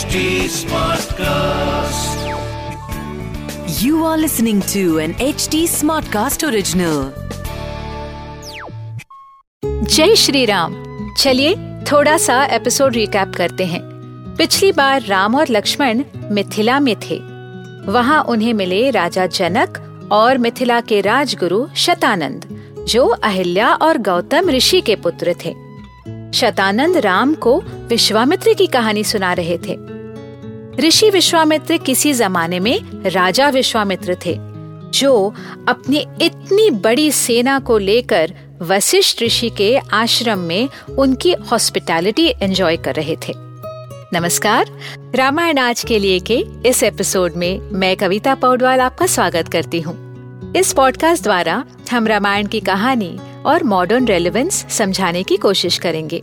HD Smartcast. You are listening to an HD Smartcast original. जय श्री राम चलिए थोड़ा सा एपिसोड रिकैप करते हैं पिछली बार राम और लक्ष्मण मिथिला में थे वहाँ उन्हें मिले राजा जनक और मिथिला के राजगुरु शतानंद, जो अहिल्या और गौतम ऋषि के पुत्र थे शतानंद राम को विश्वामित्र की कहानी सुना रहे थे। ऋषि विश्वामित्र किसी जमाने में राजा विश्वामित्र थे, जो अपनी इतनी बड़ी सेना को लेकर वशिष्ठ ऋषि के आश्रम में उनकी हॉस्पिटैलिटी एंजॉय कर रहे थे। नमस्कार, रामायण आज के लिए के इस एपिसोड में मैं कविता पौडवाल आपका स्वागत करती हूँ। इस पॉडकास्ट द्वारा हम रामायण की कहानी और मॉडर्न रेलेवेंस समझाने की कोशिश करेंगे।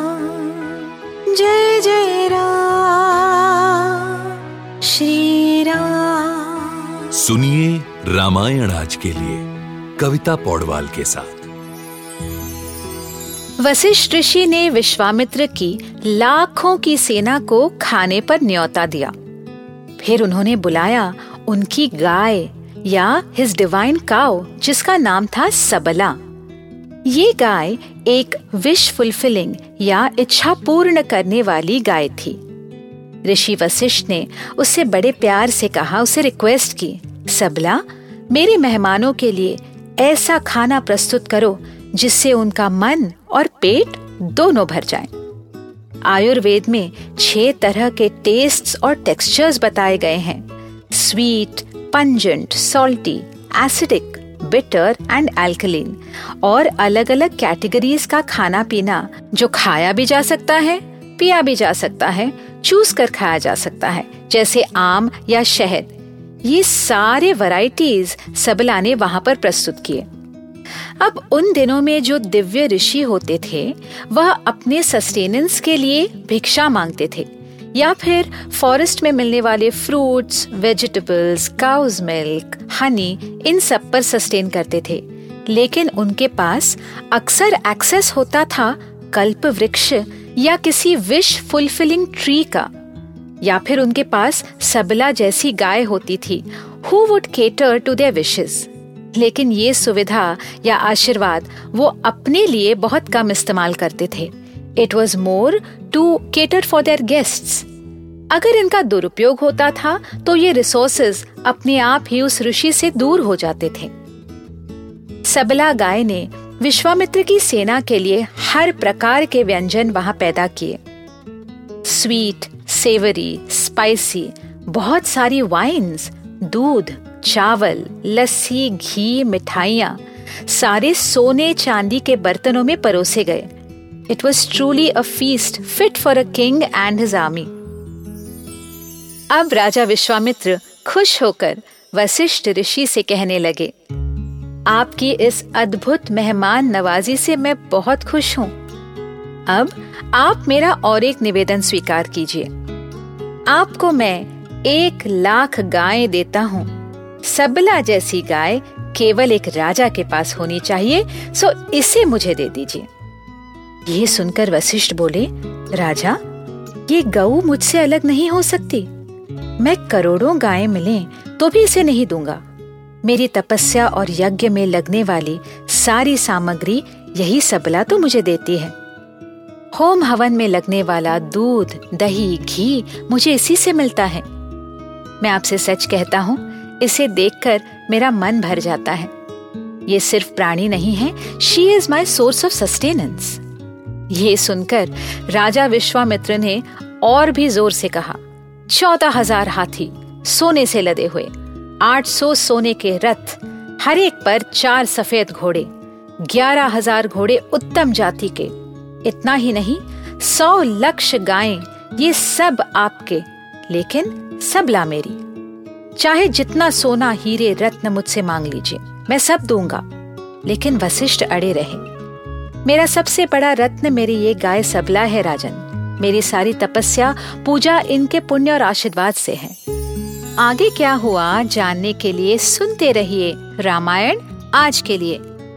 सुनिए रामायण आज के लिए, कविता पौडवाल के साथ। वशिष्ठ ऋषि ने विश्वामित्र की लाखों की सेना को खाने पर न्योता दिया। फिर उन्होंने बुलाया उनकी गाय या हिज डिवाइन काउ जिसका नाम था सबला। ये गाय एक विश फुलफिलिंग या इच्छा पूर्ण करने वाली गाय थी। ऋषि वशिष्ठ ने उससे बड़े प्यार से कहा, उसे रिक्वेस्ट की। सबला, मेरे मेहमानों के लिए ऐसा खाना प्रस्तुत करो, जिससे उनका मन और पेट दोनों भर जाएँ। आयुर्वेद में छह तरह के टेस्ट्स और टेक्सचर्स बताए गए हैं sweet pungent salty acidic bitter and alkaline और अलग अलग कैटेगरीज का खाना पीना, जो खाया भी जा सकता है, पिया भी जा सकता है चूज़ कर खाया जा सकता है, जैसे आम या शहद ये सारे वैरायटीज सबला ने वहाँ पर प्रस्तुत किए। अब उन दिनों में जो दिव्य ऋषि होते थे, वह अपने सस्टेनेंस के लिए भिक्षा मांगते थे, या फिर फॉरेस्ट में मिलने वाले fruits vegetables cows milk honey इन सब पर सस्टेन करते थे। लेकिन उनके पास अक्सर एक्सेस होता था कल्प वृक्ष या किसी विश फुलफिलिंग ट्री का। या फिर उनके पास सबला जैसी गाय होती थी। Who would cater to their wishes लेकिन ये सुविधा या आशीर्वाद वो अपने लिए बहुत कम इस्तेमाल करते थे। It was more to cater for their guests अगर इनका दुरुपयोग होता था तो ये रिसोर्सेज अपने आप ही उस ऋषि से दूर हो जाते थे। सबला गाय ने विश्वामित्र की सेना के लिए हर प्रकार के व्यंजन वहाँ पैदा किए। स्वीट सेवरी स्पाइसी बहुत सारी वाइन्स दूध, चावल, लस्सी, घी, मिठाइयाँ, सारे सोने चांदी के बर्तनों में परोसे गए। It was truly a feast fit for a king and his army अब राजा विश्वामित्र खुश होकर वशिष्ठ ऋषि से कहने लगे, आपकी इस अद्भुत मेहमान नवाजी से मैं बहुत खुश हूँ। अब आप मेरा और एक निवेदन स्वीकार कीजिए। आपको मैं एक लाख गायें देता हूँ। सबला जैसी गाय केवल एक राजा के पास होनी चाहिए, सो इसे मुझे दे दीजिए। ये सुनकर वशिष्ठ बोले, राजा, ये गऊ मुझसे अलग नहीं हो सकती। मैं करोड़ों गायें मिले तो भी इसे नहीं दूँगा। मेरी तपस्या और यज्ञ में लगने वाली सारी सामग्री यही सबला तो मुझे देती है। होम हवन में लगने वाला दूध, दही, घी मुझे इसी से मिलता है। मैं आपसे सच कहता हूँ, इसे देखकर मेरा मन भर जाता है। ये सिर्फ़ प्राणी नहीं है she is my source of sustenance ये सुनकर राजा विश्वामित्र ने और भी ज़ोर से कहा, चौदह हज़ार हाथी सोने से लदे हुए, आठ सौ सोने के रथ, हर एक पर चार सफ़ेद घोड़े, ग्यारह हज़ार घोड़े उत्तम जाति के इतना ही नहीं, सौ लक्ष गायें ये सब आपके, लेकिन सबला मेरी। चाहे जितना सोना हीरे रत्न मुझसे मांग लीजिए, मैं सब दूँगा, लेकिन वशिष्ठ अड़े रहे। मेरा सबसे बड़ा रत्न मेरी ये गाय सबला है, राजन। मेरी सारी तपस्या, पूजा इनके पुण्य और आशीर्वाद से है। आगे क्या हुआ, जानने के लिए सुनते रहिए रामायण आज के लिए।